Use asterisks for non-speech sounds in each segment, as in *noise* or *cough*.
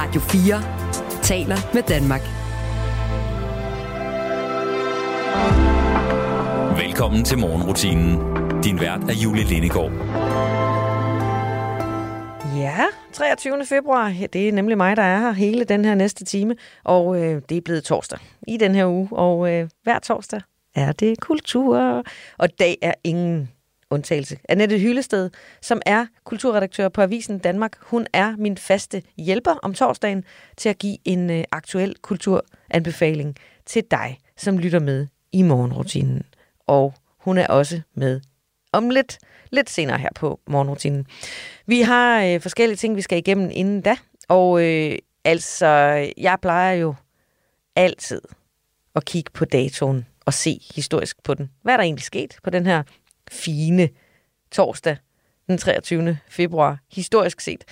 Radio 4 taler med Danmark. Velkommen til morgenrutinen. Din vært er Julie Lindegård. Ja, 23. februar. Ja, det er nemlig mig, der er her hele den her næste time. Og øh, det er blevet torsdag i den her uge. Og øh, hver torsdag er det kultur. Og dag er ingen undtagelse. Annette Hyllested, som er kulturredaktør på Avisen Danmark, hun er min faste hjælper om torsdagen til at give en øh, aktuel kulturanbefaling til dig, som lytter med i morgenrutinen. Og hun er også med om lidt, lidt senere her på morgenrutinen. Vi har øh, forskellige ting, vi skal igennem inden da. Og øh, altså, jeg plejer jo altid at kigge på datoen og se historisk på den. Hvad er der egentlig sket på den her fine torsdag den 23. februar, historisk set.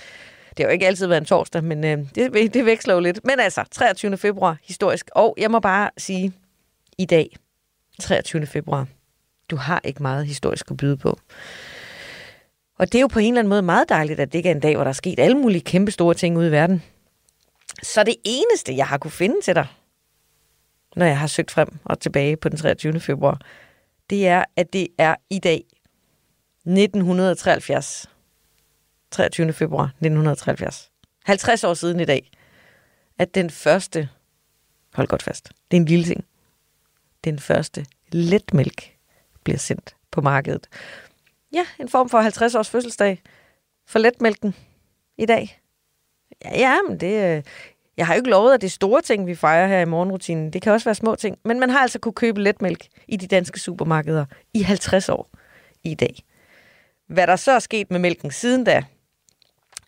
Det har jo ikke altid været en torsdag, men øh, det, det veksler jo lidt. Men altså, 23. februar, historisk. Og jeg må bare sige, i dag, 23. februar, du har ikke meget historisk at byde på. Og det er jo på en eller anden måde meget dejligt, at det ikke er en dag, hvor der er sket alle mulige kæmpe store ting ude i verden. Så det eneste, jeg har kunne finde til dig, når jeg har søgt frem og tilbage på den 23. februar, det er, at det er i dag 1973. 23. februar 1973. 50 år siden i dag, at den første, hold godt fast, det er en lille ting, den første letmælk bliver sendt på markedet. Ja, en form for 50 års fødselsdag for letmælken i dag. Ja, ja men det, øh, jeg har jo ikke lovet, at det er store ting, vi fejrer her i morgenrutinen. Det kan også være små ting. Men man har altså kunne købe letmælk i de danske supermarkeder i 50 år i dag. Hvad der så er sket med mælken siden da,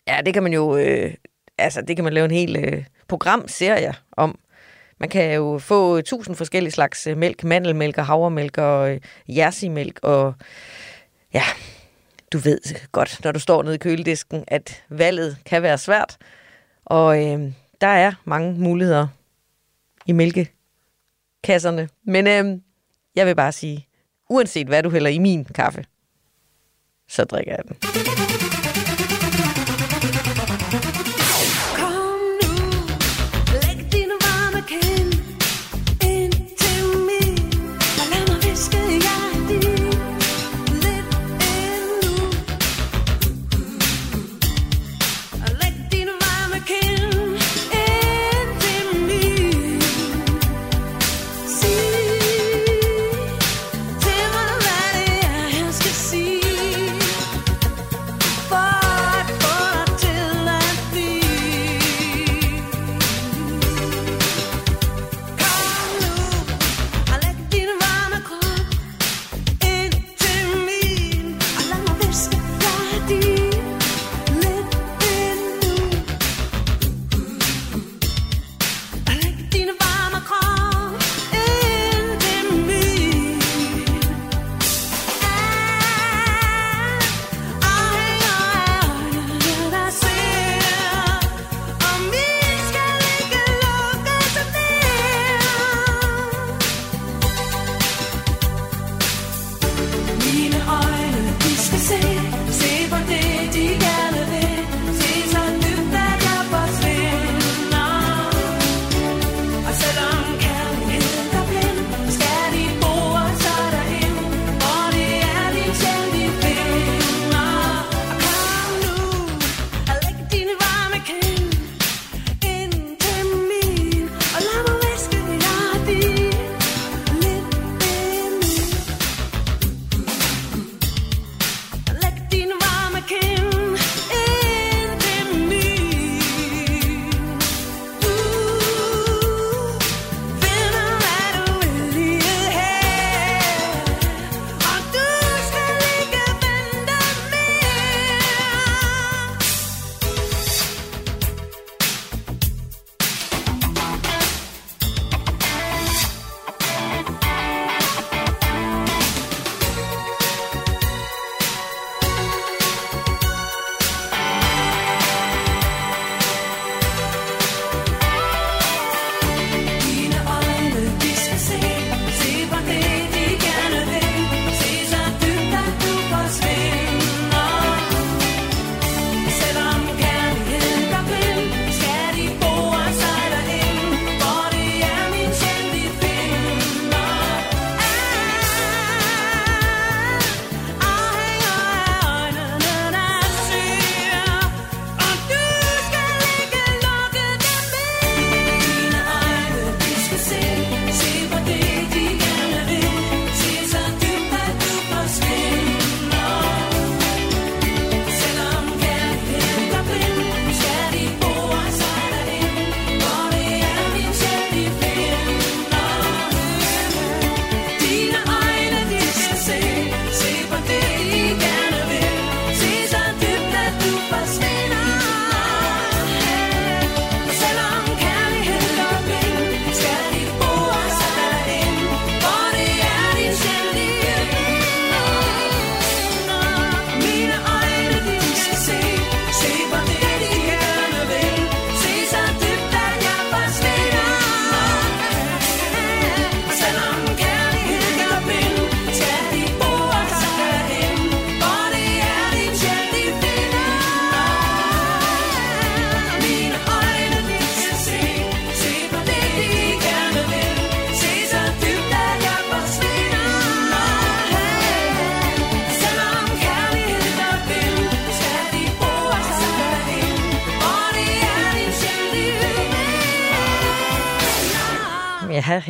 ja, det kan man jo, øh, altså det kan man lave en hel øh, programserie om. Man kan jo få tusind forskellige slags øh, mælk, mandelmælk og havremælk og øh, jersimælk og ja, du ved godt, når du står nede i køledisken, at valget kan være svært. Og øh, der er mange muligheder i mælkekasserne. Men øhm, jeg vil bare sige, uanset hvad du hælder i min kaffe, så drikker jeg den.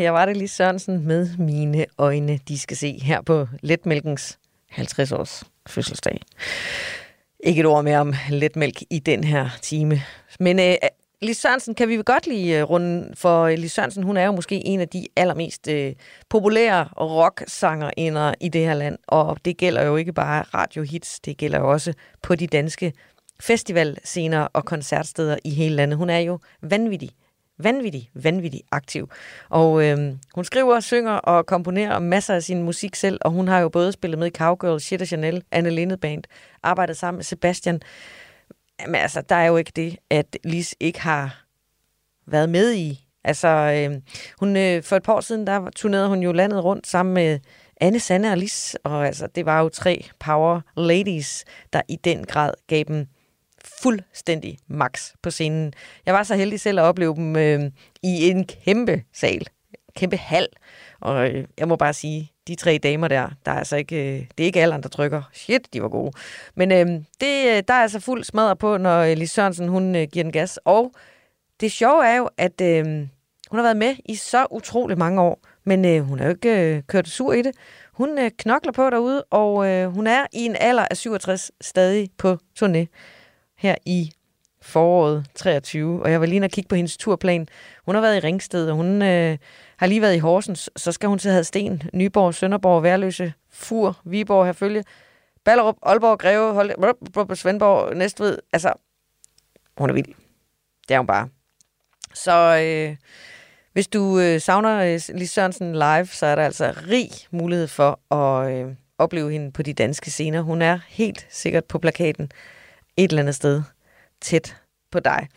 Jeg var det lige Sørensen med mine øjne, de skal se her på Letmælkens 50 års fødselsdag. Ikke et ord mere om letmælk i den her time. Men øh, Lis Sørensen kan vi godt lige øh, runde, for øh, Lis Sørensen, hun er jo måske en af de allermest øh, populære rock-sangerinder i det her land, og det gælder jo ikke bare radiohits, det gælder jo også på de danske festivalscener og koncertsteder i hele landet. Hun er jo vanvittig vanvittig, vanvittig aktiv. Og øh, hun skriver, synger og komponerer masser af sin musik selv, og hun har jo både spillet med i Cowgirl, Shit og Chanel, Anne Linde Band, arbejdet sammen med Sebastian. Men altså, der er jo ikke det, at Lis ikke har været med i. Altså, øh, hun, øh, for et par år siden, der turnerede hun jo landet rundt sammen med Anne, Sanne og Lis, og altså, det var jo tre power ladies, der i den grad gav dem fuldstændig max på scenen. Jeg var så heldig selv at opleve dem øh, i en kæmpe sal, kæmpe hal, og øh, jeg må bare sige, de tre damer der, der er altså ikke, øh, det er ikke alderen, der trykker. Shit, de var gode. Men øh, det, øh, der er altså fuld smadret på, når Lise Sørensen, hun øh, giver den gas. Og det sjove er jo, at øh, hun har været med i så utrolig mange år, men øh, hun har jo ikke øh, kørt sur i det. Hun øh, knokler på derude, og øh, hun er i en alder af 67 stadig på turné her i foråret 23, og jeg var lige at kigge på hendes turplan. Hun har været i Ringsted, og hun øh, har lige været i Horsens. Så skal hun til Hadsten, Nyborg, Sønderborg, Værløse, Fur, Viborg, Herfølge, Ballerup, Aalborg, Greve, Hold, Svendborg, Næstved. Altså, hun er vild. Det er hun bare. Så øh, hvis du øh, savner øh, Lis Sørensen live, så er der altså rig mulighed for at øh, opleve hende på de danske scener. Hun er helt sikkert på plakaten et eller andet sted tæt på dig.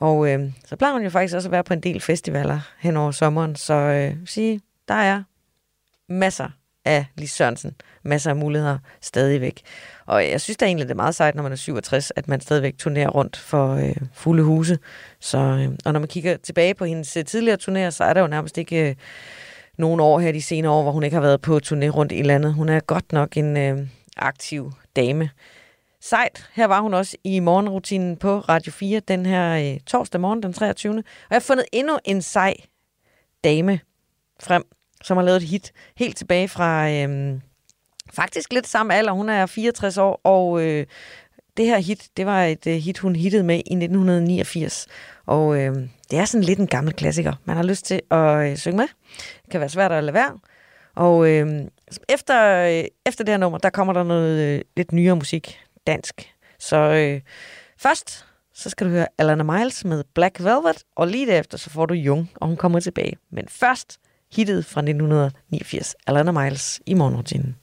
Og øh, så plejer hun jo faktisk også at være på en del festivaler hen over sommeren, så øh, sige, der er masser af Lis Sørensen, masser af muligheder stadigvæk. Og jeg synes da egentlig, det er meget sejt, når man er 67, at man stadigvæk turnerer rundt for øh, fulde huse. Så, øh, og når man kigger tilbage på hendes øh, tidligere turnéer, så er der jo nærmest ikke øh, nogen år her de senere år, hvor hun ikke har været på turné rundt i landet. Hun er godt nok en øh, aktiv dame. Sejt. Her var hun også i morgenrutinen på Radio 4 den her øh, torsdag morgen, den 23. Og jeg har fundet endnu en sej dame frem, som har lavet et hit helt tilbage fra øh, faktisk lidt samme alder. Hun er 64 år, og øh, det her hit, det var et øh, hit, hun hittede med i 1989. Og øh, det er sådan lidt en gammel klassiker. Man har lyst til at øh, synge med. Det kan være svært at lade være. Og øh, efter, øh, efter det her nummer, der kommer der noget øh, lidt nyere musik dansk. Så øh, først, så skal du høre Alana Miles med Black Velvet, og lige derefter, så får du Jung, og hun kommer tilbage. Men først, hittet fra 1989, Alana Miles i morgenrutinen.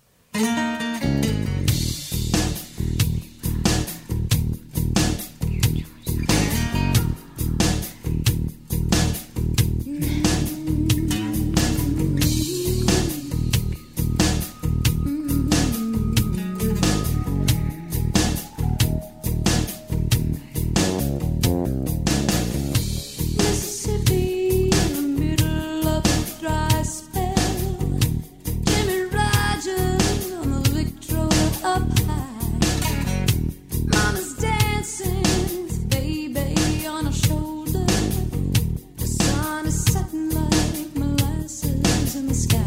sky.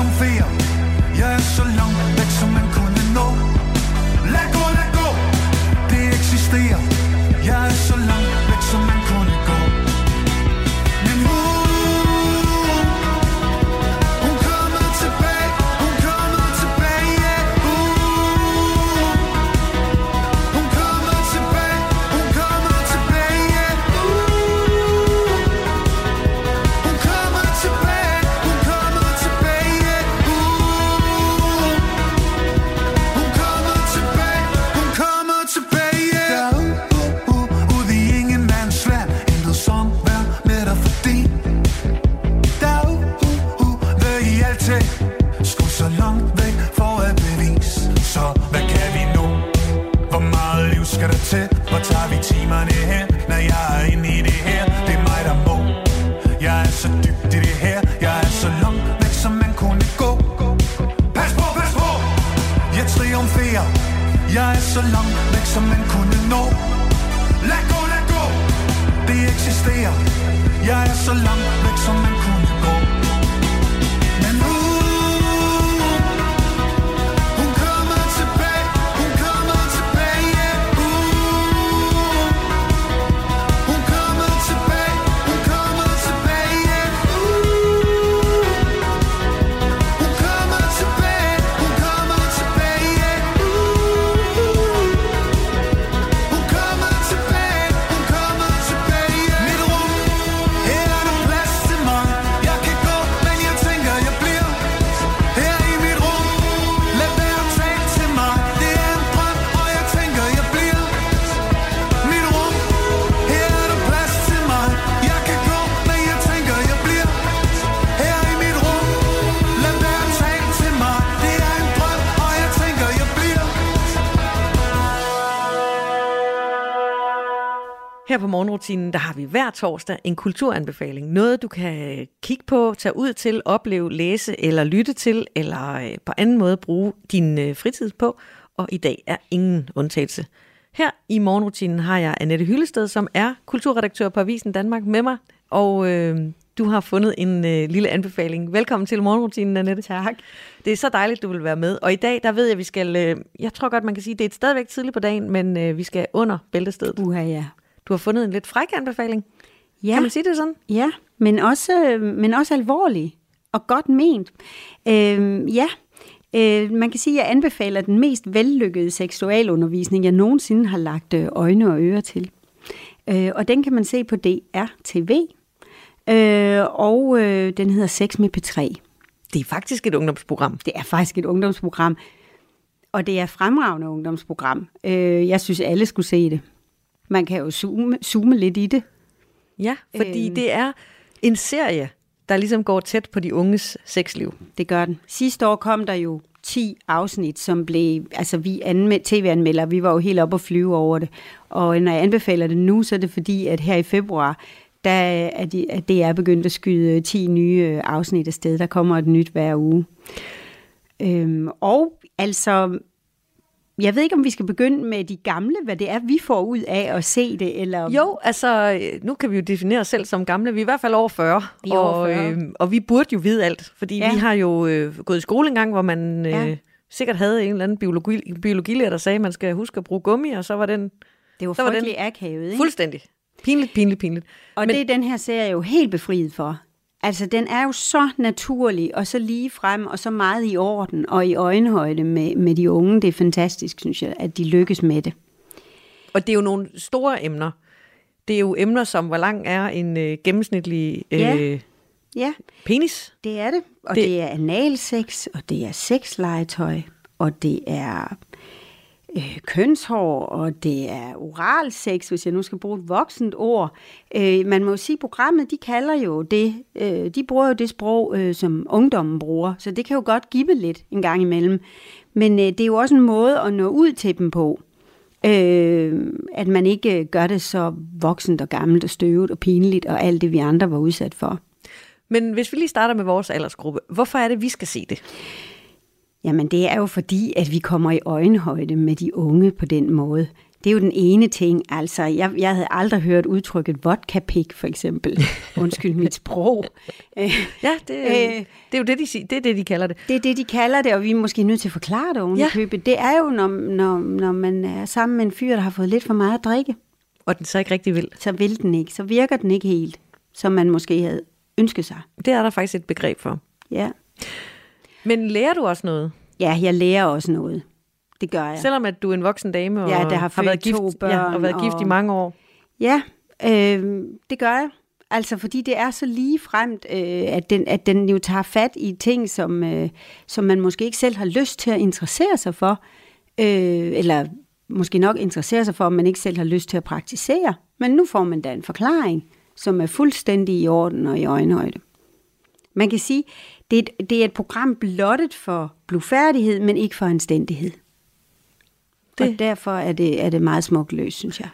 triumfere. Jeg er så langt væk, som man kunne nå. Lad gå, lad gå, det eksisterer. Jeg er så langt så langt væk, som man kunne nå. Lad gå, lad gå, det eksisterer. Jeg er så langt væk, som man kunne gå. Her på morgenrutinen, der har vi hver torsdag en kulturanbefaling. Noget, du kan kigge på, tage ud til, opleve, læse eller lytte til, eller øh, på anden måde bruge din øh, fritid på. Og i dag er ingen undtagelse. Her i morgenrutinen har jeg Annette Hyllested, som er kulturredaktør på Avisen Danmark med mig. Og øh, du har fundet en øh, lille anbefaling. Velkommen til morgenrutinen, Annette. Tak. Det er så dejligt, du vil være med. Og i dag, der ved jeg, at vi skal... Øh, jeg tror godt, man kan sige, det er stadigvæk tidligt på dagen, men øh, vi skal under bæltestedet. Uha, ja. Du har fundet en lidt fræk anbefaling. Ja. Kan man sige det sådan? Ja, men også, men også alvorlig og godt ment. Øh, ja, øh, man kan sige, at jeg anbefaler den mest vellykkede seksualundervisning, jeg nogensinde har lagt øh, øjne og ører til. Øh, og den kan man se på DR-TV, øh, og øh, den hedder Sex med P3. Det er faktisk et ungdomsprogram. Det er faktisk et ungdomsprogram, og det er et fremragende ungdomsprogram. Øh, jeg synes, alle skulle se det. Man kan jo zoome, zoome lidt i det. Ja, fordi øhm. det er en serie, der ligesom går tæt på de unges sexliv. Det gør den. Sidste år kom der jo 10 afsnit, som blev, altså vi anmeld, tv-anmelder, vi var jo helt oppe og flyve over det. Og når jeg anbefaler det nu, så er det fordi, at her i februar, der er de, at det er begyndt at skyde 10 nye afsnit af sted. Der kommer et nyt hver uge. Øhm, og altså, jeg ved ikke, om vi skal begynde med de gamle, hvad det er, vi får ud af at se det, eller... Jo, altså, nu kan vi jo definere os selv som gamle. Vi er i hvert fald over 40. Vi er over 40. Og, øh, og vi burde jo vide alt, fordi ja. vi har jo øh, gået i skole engang, hvor man øh, ja. sikkert havde en eller anden biologi, biologilærer, der sagde, at man skal huske at bruge gummi, og så var den Det var Så var den frygtelig akavet, ikke? fuldstændig pinligt, pinligt, pinligt. Og Men... det er den her serie jo helt befriet for. Altså, den er jo så naturlig, og så lige frem, og så meget i orden, og i øjenhøjde med, med de unge. Det er fantastisk, synes jeg, at de lykkes med det. Og det er jo nogle store emner. Det er jo emner som, hvor lang er en øh, gennemsnitlig øh, Ja. Ja, penis? det er det. Og Det- det, er analsex, og det er sexlegetøj, og det er øh, kønshår, og det er oralsex, hvis jeg nu skal bruge et voksent ord. Øh, man må jo sige, at programmet, de kalder jo det, øh, de bruger jo det sprog, øh, som ungdommen bruger, så det kan jo godt give lidt en gang imellem. Men øh, det er jo også en måde at nå ud til dem på. Øh, at man ikke øh, gør det så voksent og gammelt og støvet og pinligt og alt det, vi andre var udsat for. Men hvis vi lige starter med vores aldersgruppe, hvorfor er det, vi skal se det? Jamen det er jo fordi, at vi kommer i øjenhøjde med de unge på den måde. Det er jo den ene ting. Altså, jeg, jeg havde aldrig hørt udtrykket vodka-pik, for eksempel. *laughs* Undskyld mit sprog. *laughs* Ja, det, øh, det er jo det de, siger, det er det, de kalder det. Det er det, de kalder det, og vi er måske nødt til at forklare det oven ja. købet. Det er jo, når, når, når man er sammen med en fyr, der har fået lidt for meget at drikke, Og den så ikke rigtig vil. så vil den ikke. Så virker den ikke helt, som man måske havde ønsket sig. Det er der faktisk et begreb for. Ja, Men lærer du også noget? ja jeg lærer også noget. Det gør jeg. Selvom at du er en voksen dame og Ja, der har født været gift, to børn ja, og været gift i og- mange år. Ja, øh, det gør jeg. Altså, fordi det er så lige fremt, øh, at, den, at den jo tager fat i ting, som, øh, som man måske ikke selv har lyst til at interessere sig for, øh, eller måske nok interessere sig for, men ikke selv har lyst til at praktisere. Men nu får man da en forklaring, som er fuldstændig i orden og i øjenhøjde. Man kan sige, det er et, det er et program blottet for blufærdighed, men ikke for anstændighed. Det. Og derfor er det, er det meget smukt løst, synes jeg.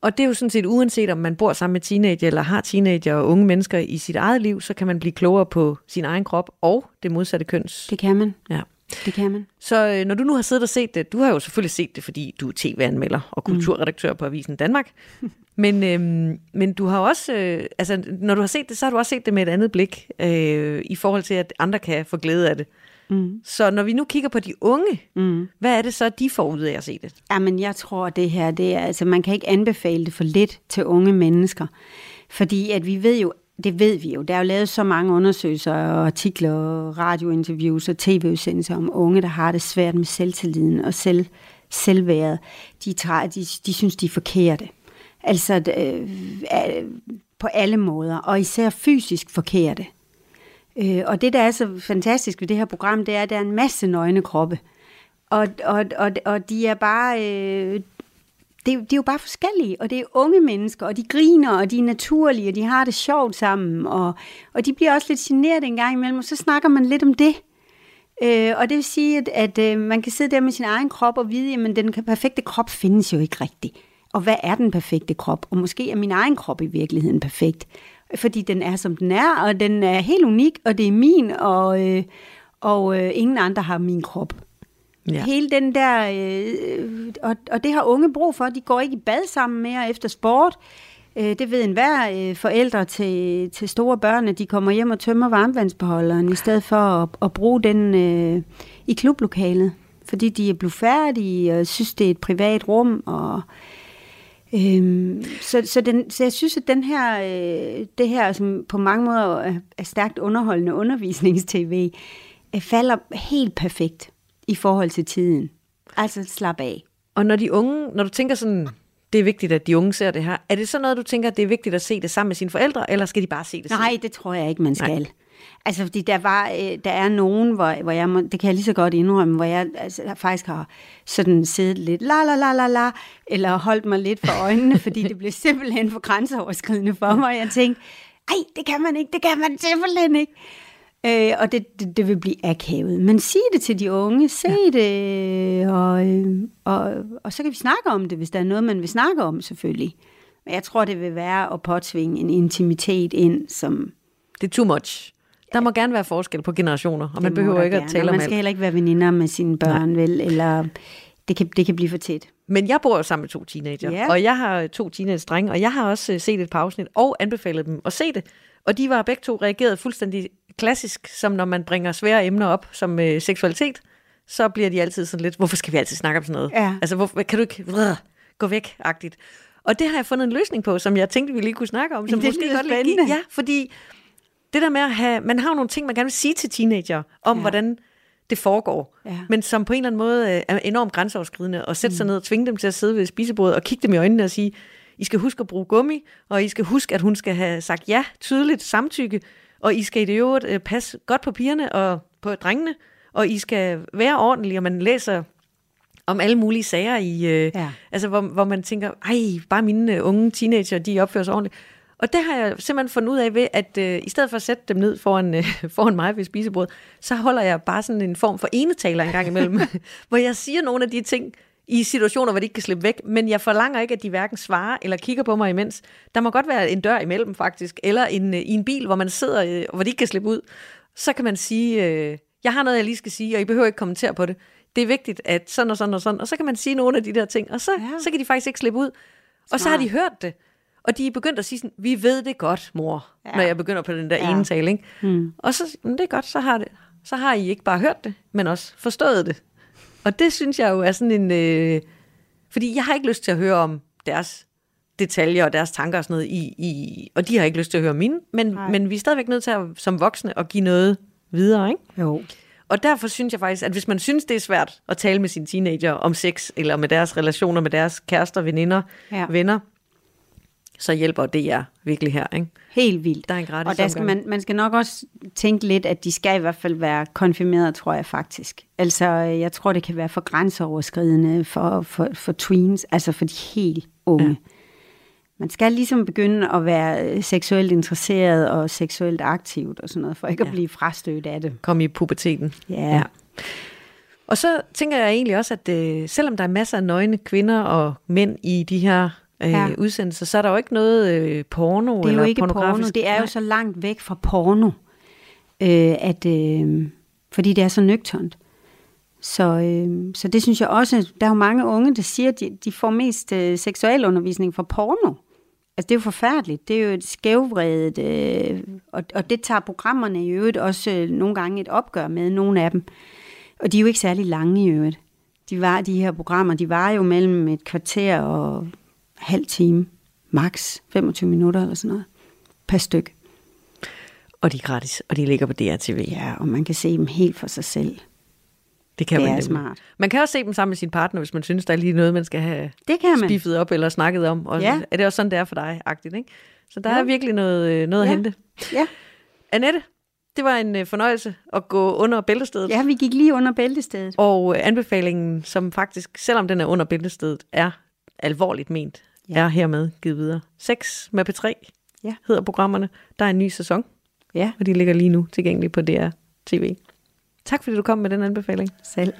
Og det er jo sådan set uanset om man bor sammen med teenager eller har teenager og unge mennesker i sit eget liv, så kan man blive klogere på sin egen krop og det modsatte køns. Det kan man. Ja. Det kan man. Så øh, når du nu har siddet og set det, du har jo selvfølgelig set det, fordi du er tv-anmelder og kulturredaktør på Avisen Danmark. *laughs* Men, øhm, men du har også, øh, altså når du har set det, så har du også set det med et andet blik, øh, i forhold til, at andre kan få glæde af det. Mm. Så når vi nu kigger på de unge, Mm. hvad er det så, de får ud af at se det? Jamen, jeg tror, det her, det er, altså, man kan ikke anbefale det for lidt til unge mennesker. Fordi at vi ved jo, det ved vi jo, der er jo lavet så mange undersøgelser og artikler og radiointerviews og tv-udsendelser om unge, der har det svært med selvtilliden og selv, selvværet. De, træ, de, de synes, de er forkerte. Altså øh, øh, på alle måder, og især fysisk forkerte. Øh, og det, der er så fantastisk ved det her program, det er, at der er en masse nøgne kroppe. Og, og, og, og de er bare... Øh, det, det de er jo bare forskellige, og det er unge mennesker, og de griner, og de er naturlige, og de har det sjovt sammen, og, og de bliver også lidt generet en gang imellem, og så snakker man lidt om det. Øh, og det vil sige, at, at øh, man kan sidde der med sin egen krop og vide, at den perfekte krop findes jo ikke rigtigt. Og hvad er den perfekte krop? Og måske er min egen krop i virkeligheden perfekt. Fordi den er, som den er, og den er helt unik, og det er min, og, øh, og øh, ingen andre har min krop. Ja. Hele den der, øh, og, og det har unge brug for. De går ikke i bad sammen mere efter sport. Øh, det ved enhver øh, forældre til, til store børn, at de kommer hjem og tømmer varmvandsbeholderen, i stedet for at, at bruge den øh, i klublokalet. Fordi de er blevet færdige og synes, det er et privat rum. Og, Øhm, så, så, den, så jeg synes, at den her, øh, det her, som på mange måder er, er stærkt underholdende undervisningstv, øh, falder helt perfekt i forhold til tiden. Altså slap af. Og når de unge, når du tænker sådan, det er vigtigt, at de unge ser det her, er det så noget, du tænker, at det er vigtigt at se det sammen med sine forældre, eller skal de bare se det selv? Nej, det tror jeg ikke, man skal. Nej. Altså, fordi der, var, øh, der er nogen, hvor, hvor jeg må, det kan jeg lige så godt indrømme, hvor jeg altså, faktisk har sådan siddet lidt la la la la la, eller holdt mig lidt for øjnene, fordi det blev simpelthen for grænseoverskridende for mig. Jeg tænkte, ej, det kan man ikke, det kan man simpelthen ikke. Øh, og det, det, det vil blive akavet. Men sig det til de unge, se ja. det, og, og, og så kan vi snakke om det, hvis der er noget, man vil snakke om, selvfølgelig. Men jeg tror, det vil være at påtvinge en intimitet ind, som Det er too much. Der må gerne være forskel på generationer, og man Det må behøver ikke at gerne, tale og om Man skal alt. heller ikke være veninder med sine børn, Nej. vel? Eller det kan, det kan blive for tæt. Men jeg bor jo sammen med to teenager, Ja. og jeg har to teenage-drenge, og jeg har også øh, set et par afsnit og anbefalet dem at se det. Og de var begge to reageret fuldstændig klassisk, som når man bringer svære emner op, som øh, seksualitet. så bliver de altid sådan lidt, hvorfor skal vi altid snakke om sådan noget? Ja. Altså, hvorfor, kan du ikke vrr, gå væk-agtigt? Og det har jeg fundet en løsning på, som jeg tænkte, vi lige kunne snakke om. Som Det lyder godt lige. Ja, fordi det der med at have, man har jo nogle ting, man gerne vil sige til teenager, om ja. hvordan det foregår, Ja. men som på en eller anden måde øh, er enormt grænseoverskridende, og sætte sig ned og tvinge dem til at sidde ved spisebordet og kigge dem i øjnene og sige, I skal huske at bruge gummi, og I skal huske, at hun skal have sagt ja, tydeligt samtykke, og I skal i det øvrigt øh, passe godt på pigerne og på drengene, og I skal være ordentlige, og man læser om alle mulige sager, i, øh, Ja. altså, hvor, hvor man tænker, ej, bare mine unge teenager, de opfører sig ordentligt. Og det har jeg simpelthen fundet ud af ved, at øh, i stedet for at sætte dem ned foran, øh, *laughs* foran mig ved spisebordet, så holder jeg bare sådan en form for enetaler en gang imellem, *laughs* hvor jeg siger nogle af de ting i situationer, hvor de ikke kan slippe væk, men jeg forlanger ikke, at de hverken svarer eller kigger på mig imens. Der må godt være en dør imellem faktisk, eller en, øh, i en bil, hvor man sidder, øh, hvor de ikke kan slippe ud. Så kan man sige, øh, jeg har noget, jeg lige skal sige, og I behøver ikke kommentere på det. Det er vigtigt, at sådan og sådan og sådan, og så kan man sige nogle af de der ting, og så, Ja. ja. så kan de faktisk ikke slippe ud. Og så har de hørt det. Og de er begyndt at sige sådan, vi ved det godt, mor, Ja. når jeg begynder på den der Ja. ene tale. Ikke? Mm. Og så, det er godt, så har, det, så har I ikke bare hørt det, men også forstået det. Og det synes jeg jo er sådan en... Øh, fordi jeg har ikke lyst til at høre om deres detaljer og deres tanker og sådan noget, i, i, og de har ikke lyst til at høre mine, men, men vi er stadigvæk nødt til at, som voksne at give noget videre, ikke? Jo. Og derfor synes jeg faktisk, at hvis man synes, det er svært at tale med sine teenager om sex, eller med deres relationer med deres kærester, veninder, ja. venner, så hjælper det jer virkelig her, ikke? Helt vildt. Der er en gratis Og der skal omgang. man, man skal nok også tænke lidt, at de skal i hvert fald være konfirmeret, tror jeg faktisk. Altså, jeg tror, det kan være for grænseoverskridende for, for, for tweens, altså for de helt unge. Ja. Ja. Man skal ligesom begynde at være øh, seksuelt interesseret og seksuelt aktivt og sådan noget, for ikke ja. at Ja. blive frastødt af det. Kom i puberteten. Ja. Og så tænker jeg egentlig også, at øh, selvom der er masser af nøgne kvinder og mænd i de her øh, Ja. udsendelser, så er der jo ikke noget øh, porno Det er eller jo ikke porno, det er jo så langt væk fra porno, øh, at, øh, fordi det er så nøgternt. Så, øh, så det synes jeg også, der er jo mange unge, der siger, at de, de får mest øh, seksualundervisning fra porno. Altså det er jo forfærdeligt, det er jo et skævvredet, øh, og, og det tager programmerne i øvrigt også øh, nogle gange et opgør med, nogle af dem. Og de er jo ikke særlig lange i øvrigt. De, var, de her programmer, de var jo mellem et kvarter og halv time, max 25 minutter eller sådan noget, per stykke. Og de er gratis, og de ligger på DRTV. Ja, og man kan se dem helt for sig selv. det kan det man er smart. Man kan også se dem sammen med sin partner, hvis man synes, der er lige noget, man skal have Det kan man. spiffet op eller snakket om. Og Ja. er det også sådan, det er for dig, agtigt, ikke? Så der Jo. er virkelig noget, øh, noget Ja. at hente. Ja. Annette, det var en øh, fornøjelse at gå under bæltestedet. ja, vi gik lige under bæltestedet. Og øh, anbefalingen, som faktisk, selvom den er under bæltestedet, er alvorligt ment, Ja. ja. Er hermed givet videre. 6 med P3 Ja. hedder programmerne. Der er en ny sæson, Ja, og de ligger lige nu tilgængelige på DR TV. Tak fordi du kom med den anbefaling. selv.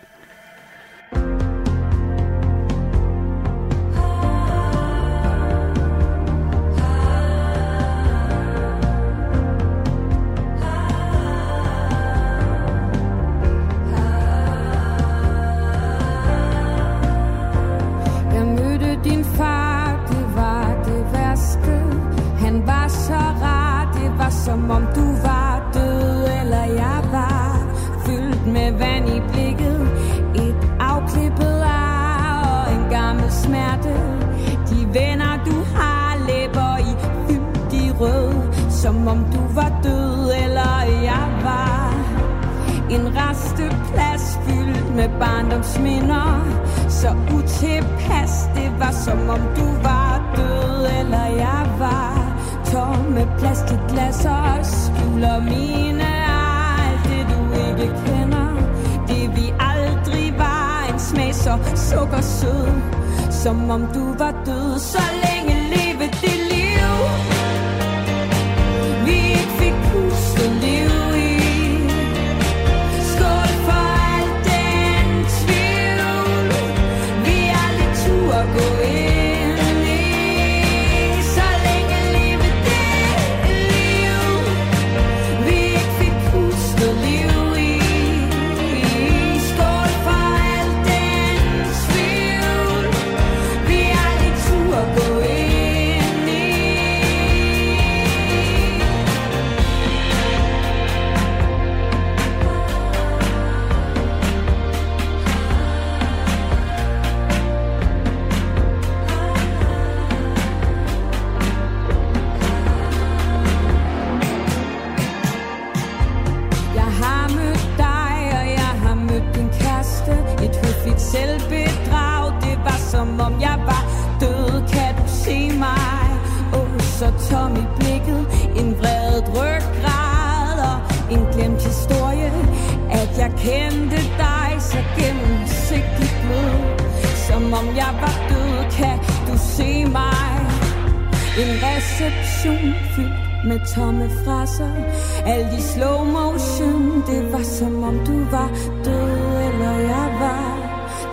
Fraser Alle de slow motion, det var som om du var død eller jeg var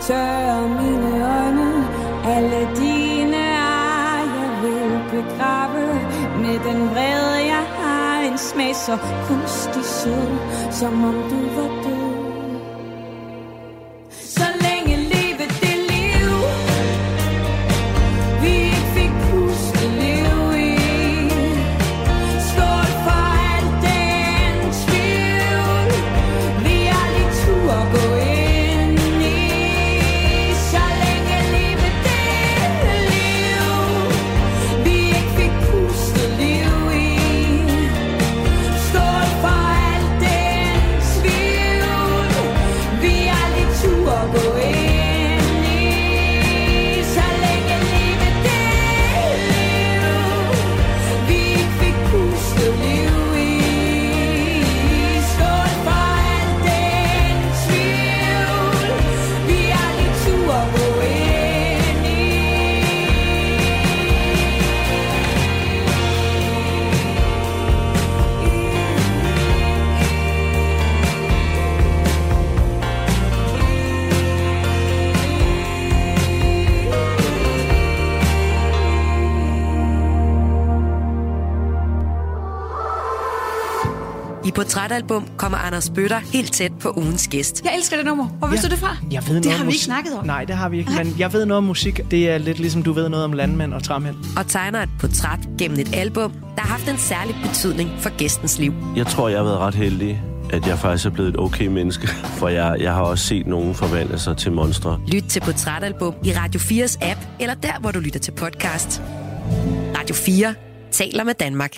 Tør mine øjne, alle dine ar Jeg vil begrave med den vrede jeg har. En smag så kunstig sød, som om du var død. Portrætalbum kommer Anders Bøtter helt tæt på ugens gæst. Jeg elsker det nummer. Hvor vidste du det fra? Jeg ved det noget har vi ikke snakket om. Nej, det har vi ikke. Men jeg ved noget om musik. Det er lidt ligesom du ved noget om landmænd og træmænd. Og tegner et portræt gennem et album, der har haft en særlig betydning for gæstens liv. Jeg tror, jeg har været ret heldig, at jeg faktisk er blevet et okay menneske. *laughs* For jeg, jeg har også set nogen forvandle sig til monstre. Lyt til Portrætalbum i Radio 4's app, eller der, hvor du lytter til podcast. Radio 4 taler med Danmark.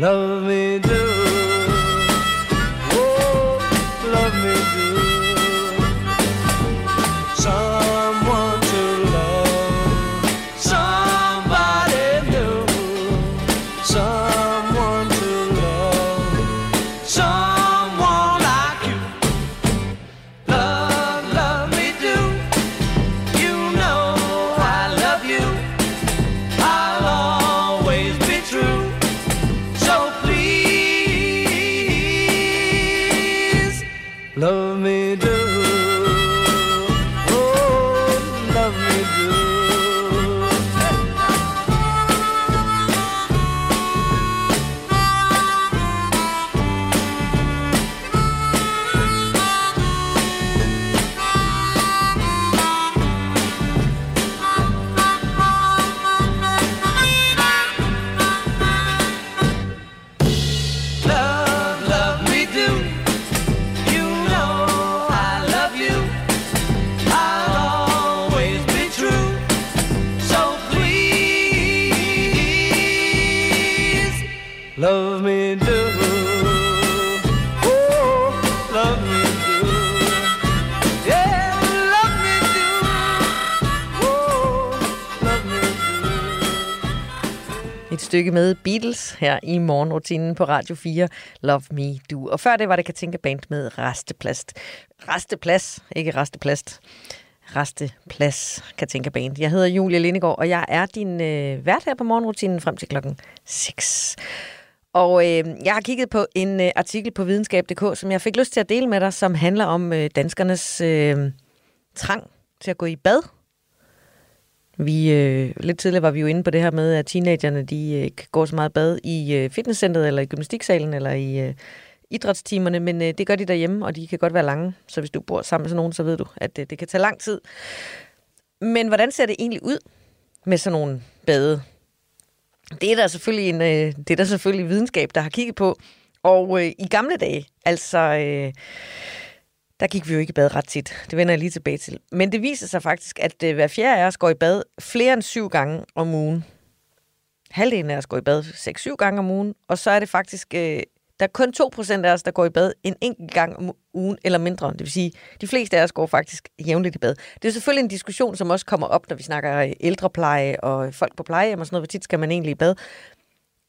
Love me do. Beatles her i morgenrutinen på Radio 4. Love Me Do. Og før det var det Katinka Band med Resteplast. Resteplads, ikke Resteplast. Resteplads, Katinka Band. Jeg hedder Julia Lindegård, og jeg er din øh, vært her på morgenrutinen frem til klokken 6. Og øh, jeg har kigget på en øh, artikel på videnskab.dk, som jeg fik lyst til at dele med dig, som handler om øh, danskernes øh, trang til at gå i bad. Vi, øh, lidt tidligere var vi jo inde på det her med, at teenagerne de øh, går så meget bad i øh, fitnesscenteret, eller i gymnastiksalen, eller i, øh, idrætstimerne, men øh, det gør de derhjemme, og de kan godt være lange. Så hvis du bor sammen med sådan nogen, så ved du, at øh, det kan tage lang tid. Men hvordan ser det egentlig ud med sådan nogle bade? Det er der selvfølgelig, en, øh, det er der selvfølgelig videnskab, der har kigget på. Og øh, i gamle dage, altså, øh, der gik vi jo ikke i bad ret tit. Det vender jeg lige tilbage til. Men det viser sig faktisk, at øh, hver fjerde af os går i bad flere end syv gange om ugen. Halvdelen af os går i bad 6-7 gange om ugen, og så er det faktisk, øh, der er kun 2% af os, der går i bad en enkelt gang om ugen eller mindre. Det vil sige, de fleste af os går faktisk jævnligt i bad. Det er selvfølgelig en diskussion, som også kommer op, når vi snakker øh, ældrepleje og folk på plejehjem og sådan noget. Hvor tit skal man egentlig i bad?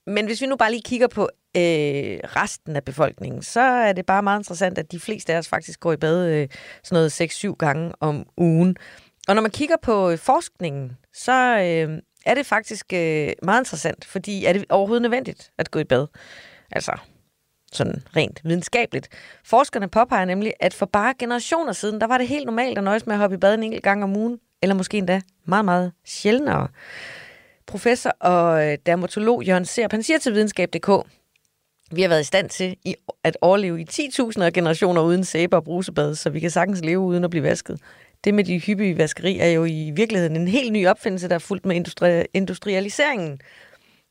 Men hvis vi nu bare lige kigger på øh, resten af befolkningen, så er det bare meget interessant, at de fleste af os faktisk går i bad øh, sådan noget 6-7 gange om ugen. Og når man kigger på øh, forskningen, så øh, er det faktisk øh, meget interessant, fordi er det overhovedet nødvendigt at gå i bad? Altså, sådan rent videnskabeligt. Forskerne påpeger nemlig, at for bare generationer siden, der var det helt normalt at nøjes med at hoppe i bad en enkelt gang om ugen, eller måske endda meget, meget sjældnere. Professor og øh, dermatolog Jørgen Serp, han siger til videnskab.dk, vi har været i stand til i- at overleve i 10.000 generationer uden sæbe og brusebad, så vi kan sagtens leve uden at blive vasket. Det med de hyppige vaskeri er jo i virkeligheden en helt ny opfindelse, der er fuldt med industri- industrialiseringen.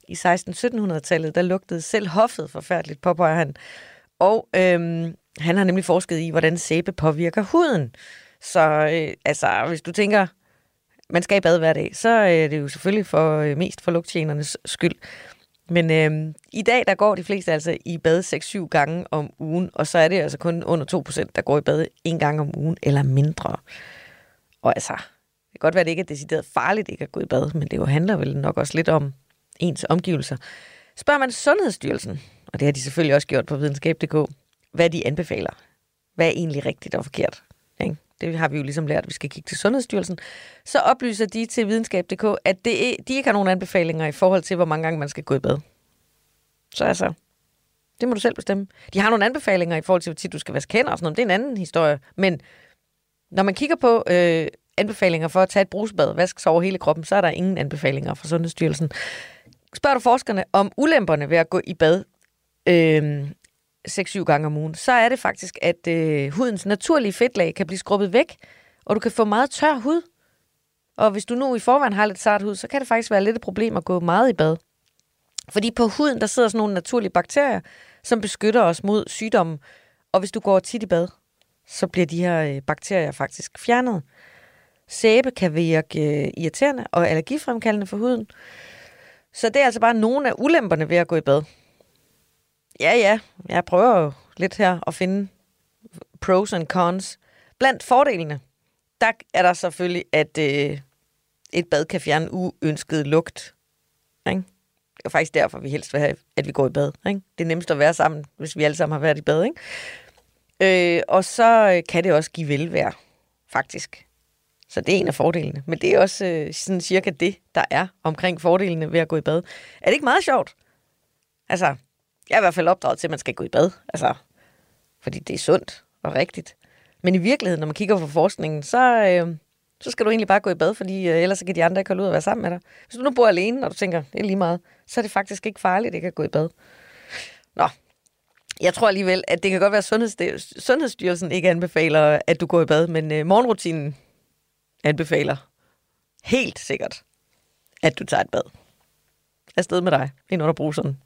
I 16-1700-tallet, der lugtede selv hoffet forfærdeligt, påpeger han. Og øhm, han har nemlig forsket i, hvordan sæbe påvirker huden. Så øh, altså, hvis du tænker, man skal i bad hver dag, så øh, er det jo selvfølgelig for øh, mest for lugtjenernes skyld. Men øh, i dag, der går de fleste altså i bad 6-7 gange om ugen, og så er det altså kun under 2%, der går i bad en gang om ugen eller mindre. Og altså, det kan godt være, at det ikke er decideret farligt ikke at gå i bad, men det jo handler vel nok også lidt om ens omgivelser. Spørger man Sundhedsstyrelsen, og det har de selvfølgelig også gjort på videnskab.dk, hvad de anbefaler. Hvad er egentlig rigtigt og forkert? Ikke? Det har vi jo ligesom lært, at vi skal kigge til Sundhedsstyrelsen. Så oplyser de til videnskab.dk, at det, de ikke har nogen anbefalinger i forhold til, hvor mange gange man skal gå i bad. Så altså, det må du selv bestemme. De har nogle anbefalinger i forhold til, hvor tit du skal vaske hænder og sådan noget. Det er en anden historie. Men når man kigger på øh, anbefalinger for at tage et brusebad, vaske sig over hele kroppen, så er der ingen anbefalinger fra Sundhedsstyrelsen. Spørger du forskerne om ulemperne ved at gå i bad øh, 6-7 gange om ugen, så er det faktisk, at øh, hudens naturlige fedtlag kan blive skrubbet væk, og du kan få meget tør hud. Og hvis du nu i forvejen har lidt sart hud, så kan det faktisk være lidt et problem at gå meget i bad. Fordi på huden, der sidder sådan nogle naturlige bakterier, som beskytter os mod sygdomme. Og hvis du går tit i bad, så bliver de her øh, bakterier faktisk fjernet. Sæbe kan virke øh, irriterende og allergifremkaldende for huden. Så det er altså bare nogle af ulemperne ved at gå i bad. Ja, ja, jeg prøver jo lidt her at finde pros and cons. Blandt fordelene, der er der selvfølgelig, at øh, et bad kan fjerne uønsket lugt. Ikke? Det er faktisk derfor, vi helst vil have, at vi går i bad. Ikke? Det er nemmest at være sammen, hvis vi alle sammen har været i bad. Ikke? Øh, og så øh, kan det også give velvære, faktisk. Så det er en af fordelene. Men det er også øh, sådan cirka det, der er omkring fordelene ved at gå i bad. Er det ikke meget sjovt? Altså, jeg er i hvert fald opdraget til, at man skal gå i bad. Altså, fordi det er sundt og rigtigt. Men i virkeligheden, når man kigger på forskningen, så, øh, så skal du egentlig bare gå i bad, fordi øh, ellers så kan de andre ikke holde ud og være sammen med dig. Hvis du nu bor alene, og du tænker, det er lige meget, så er det faktisk ikke farligt ikke at gå i bad. Nå, jeg tror alligevel, at det kan godt være, at Sundhedsstyrelsen, Sundhedsstyrelsen ikke anbefaler, at du går i bad, men øh, morgenrutinen anbefaler helt sikkert, at du tager et bad. Afsted med dig, ind under bruseren.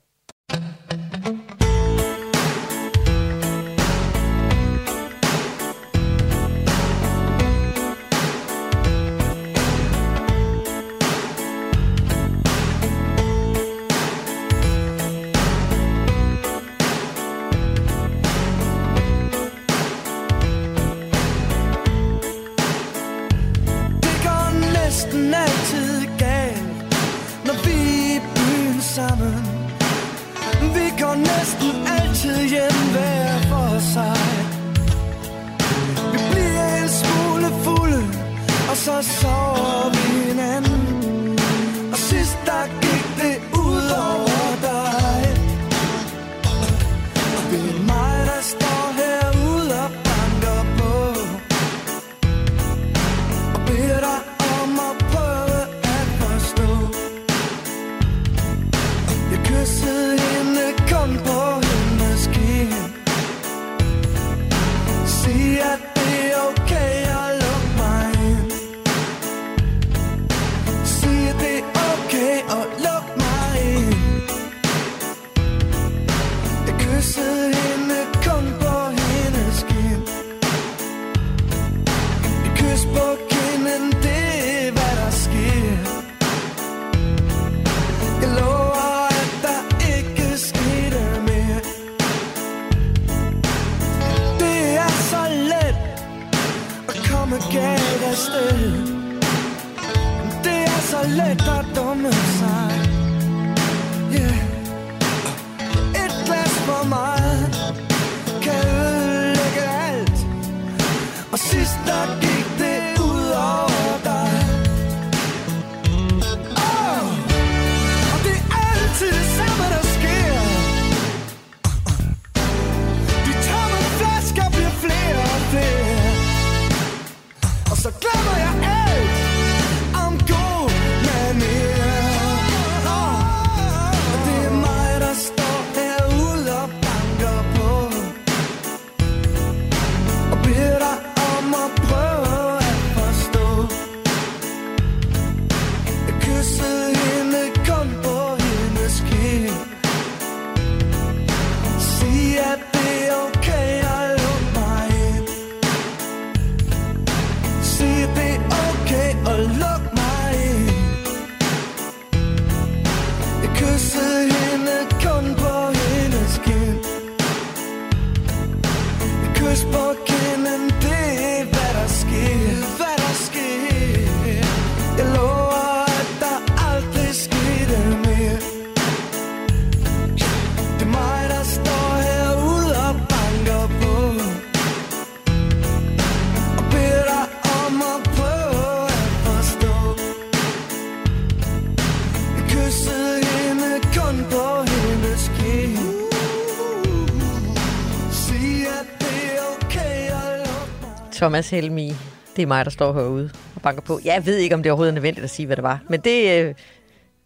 Thomas Helmi, det er mig, der står herude og banker på. Jeg ved ikke, om det overhovedet er nødvendigt at sige, hvad det var, men det, øh,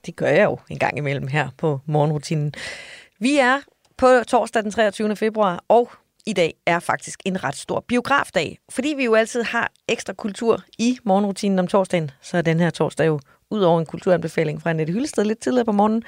det gør jeg jo en gang imellem her på morgenrutinen. Vi er på torsdag den 23. februar, og i dag er faktisk en ret stor biografdag. Fordi vi jo altid har ekstra kultur i morgenrutinen om torsdagen, så er den her torsdag jo ud over en kulturanbefaling fra Annette Hyllested lidt tidligere på morgenen,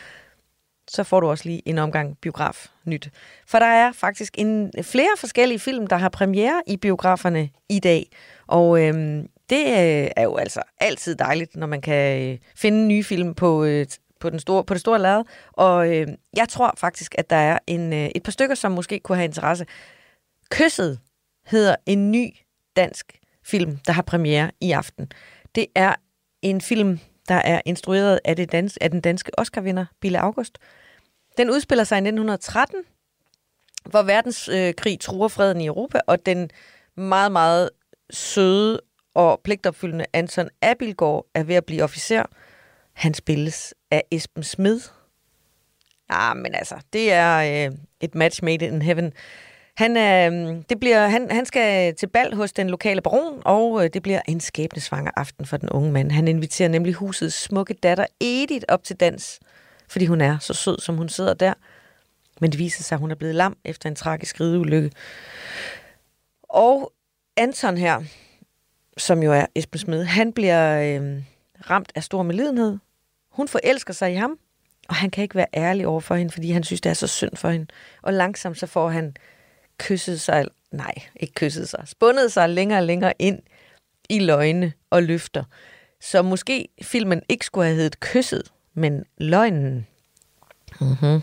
så får du også lige en omgang biograf nyt. For der er faktisk en, flere forskellige film, der har premiere i biograferne i dag. Og øhm, det øh, er jo altså altid dejligt, når man kan øh, finde nye film på, øh, på, den store, på det store lade. Og øh, jeg tror faktisk, at der er en, øh, et par stykker, som måske kunne have interesse. Kysset hedder en ny dansk film, der har premiere i aften. Det er en film, der er instrueret af, det dans, af den danske Oscar-vinder, Bille August. Den udspiller sig i 1913, hvor verdenskrig truer freden i Europa, og den meget, meget søde og pligtopfyldende Anton Abilgaard er ved at blive officer. Han spilles af Esben Smed. Ja, men altså, det er øh, et match made in heaven. Han, øh, det bliver, han, han skal til bal hos den lokale baron, og øh, det bliver en skæbnesvanger aften for den unge mand. Han inviterer nemlig husets smukke datter Edith op til dans, fordi hun er så sød, som hun sidder der. Men det viser sig, at hun er blevet lam efter en tragisk rideulykke. Og Anton her, som jo er Esben Smed, han bliver øh, ramt af stor medlidenhed. Hun forelsker sig i ham, og han kan ikke være ærlig over for hende, fordi han synes, det er så synd for hende. Og langsomt så får han kysset sig, nej, ikke kysset sig, spundet sig længere og længere ind i løgne og løfter. Så måske filmen ikke skulle have heddet kysset, men løgnen. Mm-hmm.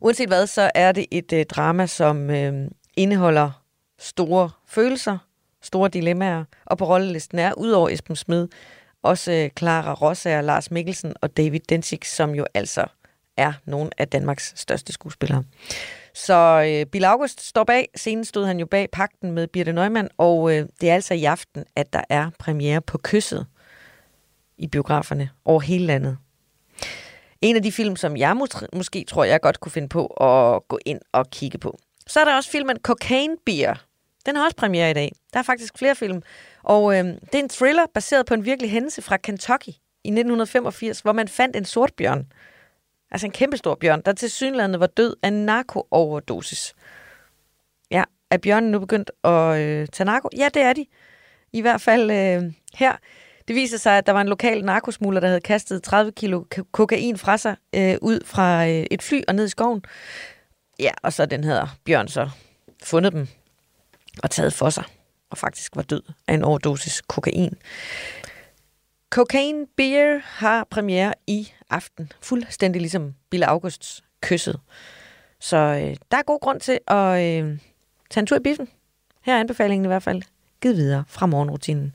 Uanset hvad, så er det et øh, drama, som øh, indeholder store følelser, store dilemmaer, og på rollelisten er, udover Esben Smed, også øh, Clara Rossager, Lars Mikkelsen og David Dencik, som jo altså er nogle af Danmarks største skuespillere. Så øh, Bill August står bag. Senest stod han jo bag pakten med Birte Neumann, og øh, det er altså i aften, at der er premiere på Kysset i biograferne over hele landet. En af de film, som jeg mås- måske tror, jeg godt kunne finde på at gå ind og kigge på. Så er der også filmen Cocaine Beer. Den har også premiere i dag. Der er faktisk flere film. Og øh, det er en thriller baseret på en virkelig hændelse fra Kentucky i 1985, hvor man fandt en sortbjørn. Altså en kæmpestor bjørn, der til synlandet var død af narkooverdosis. Ja, er bjørnen nu begyndt at øh, tage narko? Ja, det er de. I hvert fald øh, her. Det viser sig, at der var en lokal narkosmugler, der havde kastet 30 kilo kokain fra sig øh, ud fra øh, et fly og ned i skoven. Ja, og så den her bjørn så fundet dem og taget for sig, og faktisk var død af en overdosis kokain. Cocaine Beer har premiere i aften, fuldstændig ligesom Bill Augusts kysset. Så øh, der er god grund til at øh, tage en tur i biffen. Her er anbefalingen i hvert fald Giv videre fra morgenrutinen.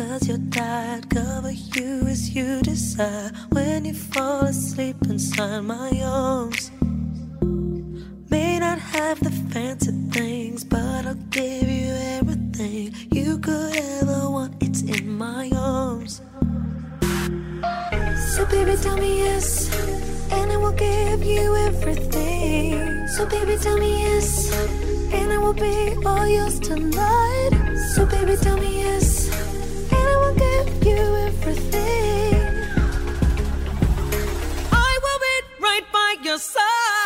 As your dad. Cover you as you desire. When you fall asleep inside my arms. May not have the fancy things, but I'll give you everything you could ever want. It's in my arms. So baby, tell me yes, and I will give you everything. So baby, tell me yes, and I will be all yours tonight. So baby, tell me yes, your side.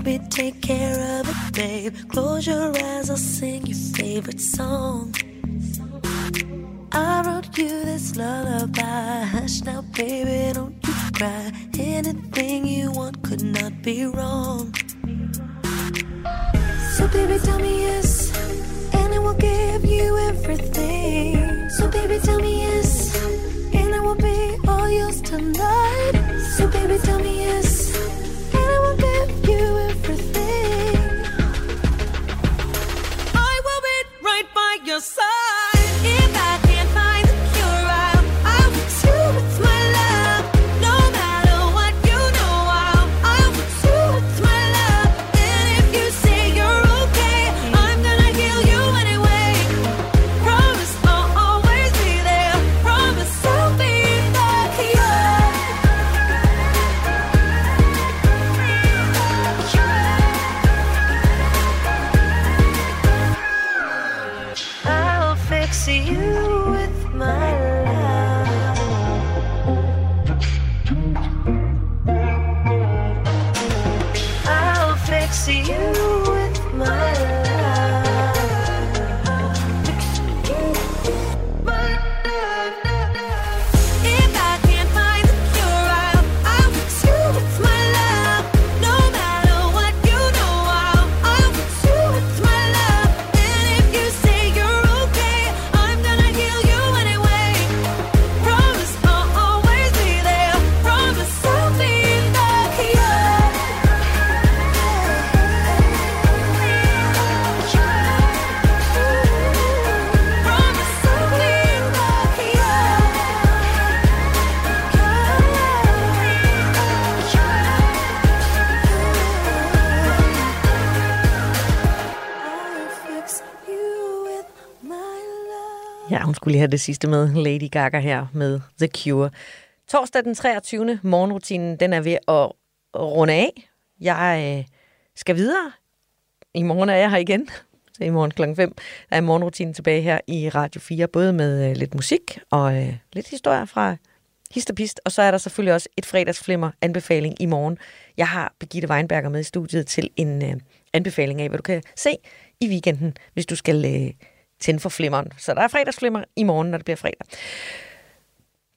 Let me take care of it, babe. Close your eyes, I'll sing your favorite song. I wrote you this lullaby. Hush now, baby, don't you cry. Anything you want could not be wrong. So, baby, tell me yes, and I will give you everything. So, baby, tell me yes, and I will be all yours tonight. Skulle lige have det sidste med. Lady Gaga her med The Cure. Torsdag den 23. Morgenrutinen, den er ved at runde af. Jeg øh, skal videre. I morgen er jeg her igen. *laughs* Så i morgen klokken 5 er morgenrutinen tilbage her i Radio 4, både med øh, lidt musik og øh, lidt historier fra hist og pist. Og så er der selvfølgelig også et fredagsflimmer anbefaling i morgen. Jeg har Birgitte Weinberger med i studiet til en øh, anbefaling af, hvad du kan se i weekenden, hvis du skal øh, tænde for flimmeren. Så der er fredagsflimmer i morgen, når det bliver fredag.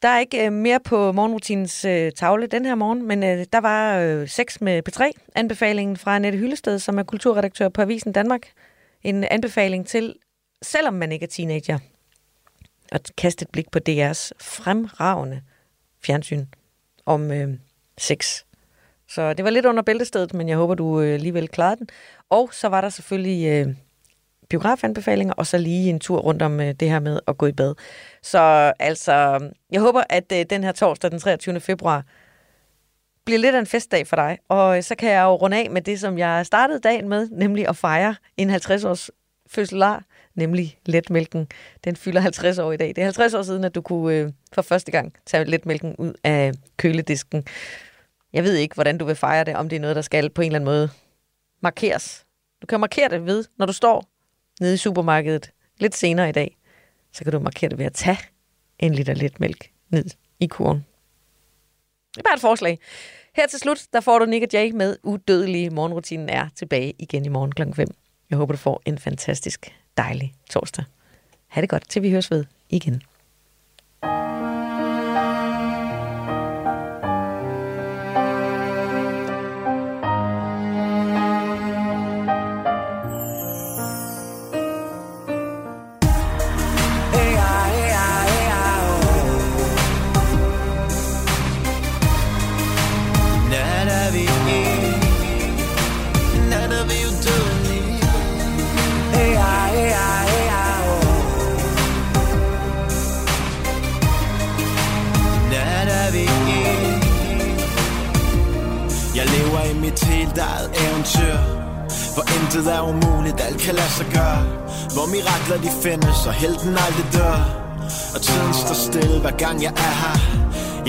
Der er ikke øh, mere på morgenrutinens øh, tavle den her morgen, men øh, der var øh, sex med P3, anbefalingen fra Annette Hyllested, som er kulturredaktør på Avisen Danmark. En anbefaling til, selvom man ikke er teenager, at kaste et blik på DR's fremragende fjernsyn om øh, sex. Så det var lidt under bæltestedet, men jeg håber, du øh, alligevel klarede den. Og så var der selvfølgelig øh, biografanbefalinger, og så lige en tur rundt om øh, det her med at gå i bad. Så altså, jeg håber, at øh, den her torsdag den 23. februar bliver lidt af en festdag for dig. Og øh, så kan jeg jo runde af med det, som jeg startede dagen med, nemlig at fejre en 50-års fødselar, nemlig letmælken. Den fylder 50 år i dag. Det er 50 år siden, at du kunne øh, for første gang tage letmælken ud af køledisken. Jeg ved ikke, hvordan du vil fejre det, om det er noget, der skal på en eller anden måde markeres. Du kan markere det ved, når du står nede i supermarkedet lidt senere i dag, så kan du markere det ved at tage en liter letmælk ned i kurven. Det er bare et forslag. Her til slut, der får du Nick og Jay med udødelige morgenrutinen er tilbage igen i morgen kl. 5. Jeg håber, du får en fantastisk dejlig torsdag. Ha' det godt, til vi høres ved igen. Intet er umuligt, alt kan lade sig gøre. Hvor mirakler de findes, og helten aldrig dør. Og tiden står stille, hver gang jeg er her.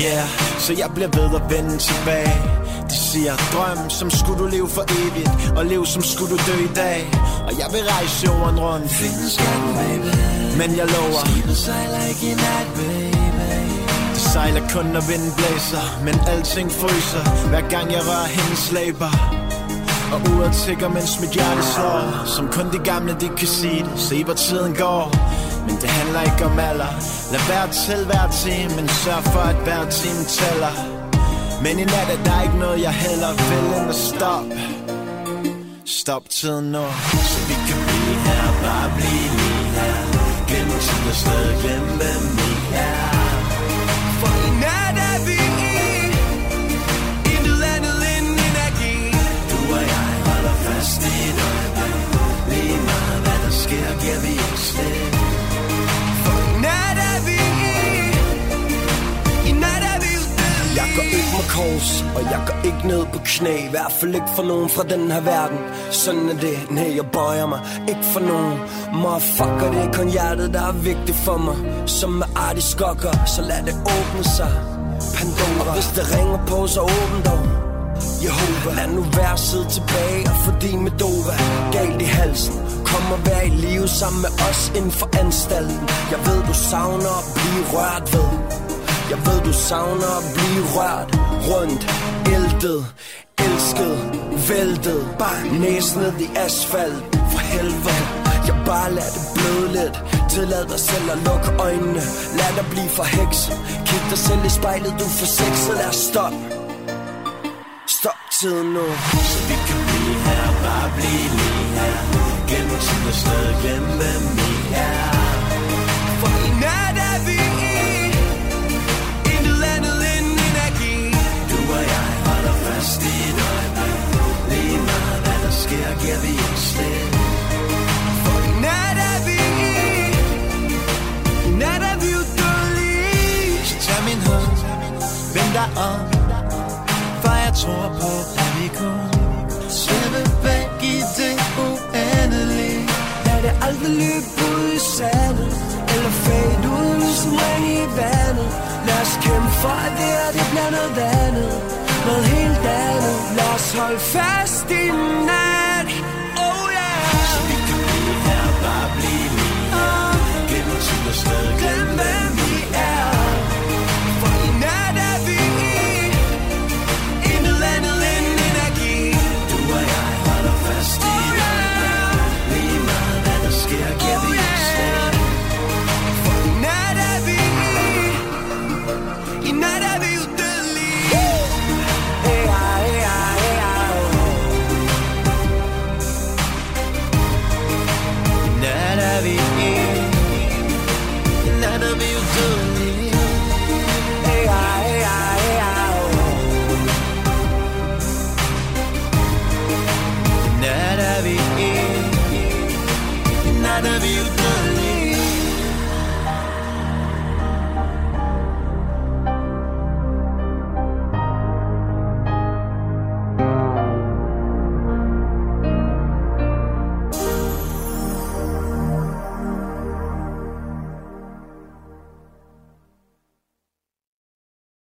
Yeah, så jeg bliver ved at vende tilbage. De siger, drøm som skulle du leve for evigt Og lev som skulle du dø i dag. Og jeg vil rejse jorden rundt. Finde skatten, baby. Men jeg lover. Skibet sejler ikke i nat, baby. Det sejler kun når vinden blæser Men alting fryser Hver gang jeg rører hendes læber og uret tigger, mens mit hjerte slår. Som kun de gamle, de kan sige det. Se, hvor tiden går. Men det handler ikke om alder. Lad være til hver time Men sørg for, at hver time tæller. Men i nat er der ikke noget, jeg heller vil end at stoppe Stop tiden nu Så vi kan blive her, bare blive lige her. Glem tid og sted, glem hvem vi er. Sker, giver vi ikke slip For i nat er vi i I nat er vi udødelige Jeg går ikke med kors, og jeg går ikke ned på knæ. I hvert fald ikke for nogen fra den her verden. Sådan er det, nej jeg bøjer mig. Ikke for nogen. Motherfucker, det er kun hjertet, der er vigtigt for mig. Som med artig skokker, så lad det åbne sig. Pandora. Og hvis det ringer på, så åbn dog. Jehova. Lad nu være sidde tilbage og få din Medova. Galt i halsen. Kom og vær i live sammen med os inden for anstalten. Jeg ved du savner at blive rørt ved. Jeg ved du savner at blive rørt Rundt, æltet, elsket, væltet. Bare næsen ned i asfalt. For helvede. Jeg bare lad det bløde lidt. Tillad dig selv at lukke øjnene. Lad dig blive for heks Kig dig selv i spejlet, du får for sexet. Lad os stoppe. Stop nu. Så vi kan blive her, bare blive lige her. Gennem tid og sted, glem hvem vi er Lad aldrig løbe ud i sandet Eller fade ud ligesom ring i vandet. Lad os kæmpe for, at det her det bliver noget andet. Noget helt andet. Lad os holde fast